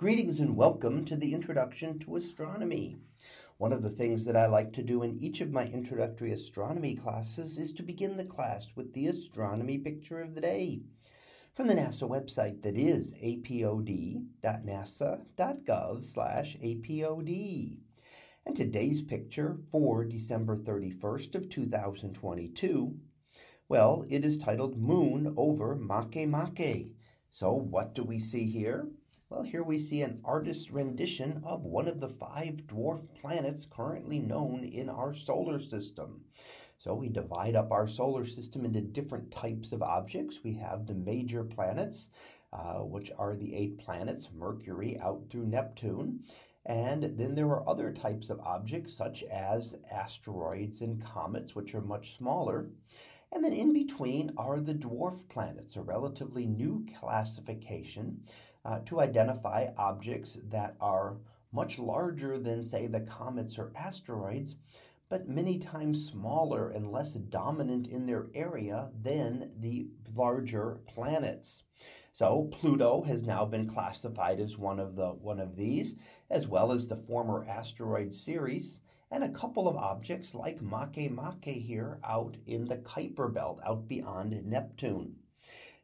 Greetings and welcome to the Introduction to Astronomy. One of the things that I like to do in each of my introductory astronomy classes is to begin the class with the astronomy picture of the day from the NASA website that is apod.nasa.gov/apod. And today's picture for December 31st of 2022, well, it is titled Moon over Makemake. So what do we see here? Well, here we see an artist's rendition of one of the five dwarf planets currently known in our solar system. So we divide up our solar system into different types of objects. We have the major planets, uh, which are the eight planets, Mercury out through Neptune. And then there are other types of objects, such as asteroids and comets, which are much smaller. And then in between are the dwarf planets, a relatively new classification uh, to identify objects that are much larger than, say, the comets or asteroids, but many times smaller and less dominant in their area than the larger planets. So Pluto has now been classified as one of the one of these, as well as the former asteroid Ceres, and a couple of objects like Makemake here out in the Kuiper belt, out beyond Neptune.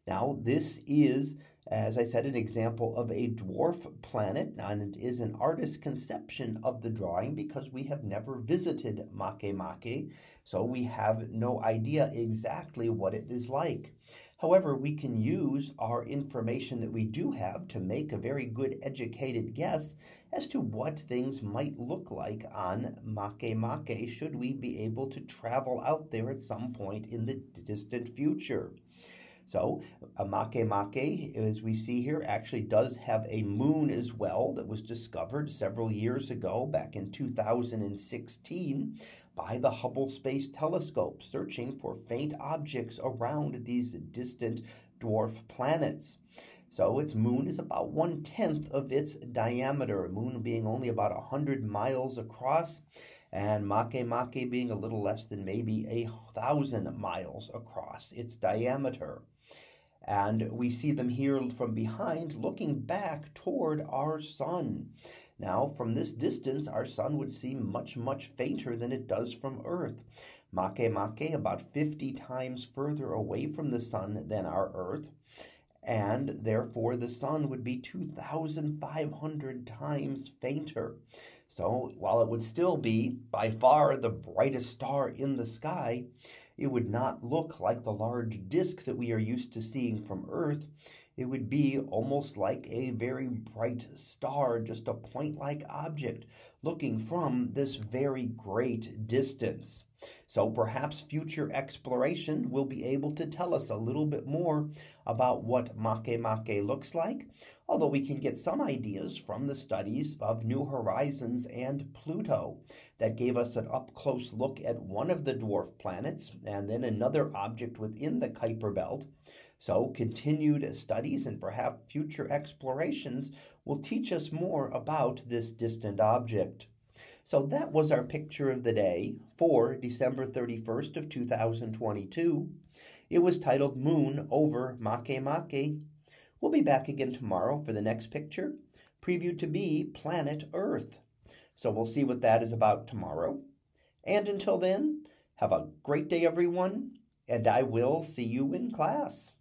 Now, this is as I said, an example of a dwarf planet, and it is an artist's conception of the drawing because we have never visited Makemake, so we have no idea exactly what it is like. However, we can use our information that we do have to make a very good educated guess as to what things might look like on Makemake should we be able to travel out there at some point in the distant future. So a Makemake, as we see here, actually does have a moon as well that was discovered several years ago, back in 2016, by the Hubble Space Telescope, searching for faint objects around these distant dwarf planets. So its moon is about one tenth of its diameter, moon being only about 100 miles across and Makemake being a little less than maybe a thousand miles across its diameter. And we see them here from behind looking back toward our sun. Now, from this distance, our sun would seem much, much fainter than it does from Earth. Makemake about 50 times further away from the sun than our Earth, and therefore the sun would be 2,500 times fainter. So, while it would still be by far the brightest star in the sky, it would not look like the large disk that we are used to seeing from Earth. It would be almost like a very bright star, just a point like object looking from this very great distance. So perhaps future exploration will be able to tell us a little bit more about what Makemake looks like, although we can get some ideas from the studies of New Horizons and Pluto that gave us an up close look at one of the dwarf planets and then another object within the Kuiper belt. So, continued studies and perhaps future explorations will teach us more about this distant object. So that was our picture of the day for December 31st of 2022. It was titled Moon over Makemake. We'll be back again tomorrow for the next picture, previewed to be Planet Earth. So we'll see what that is about tomorrow. And until then, have a great day, everyone, and I will see you in class.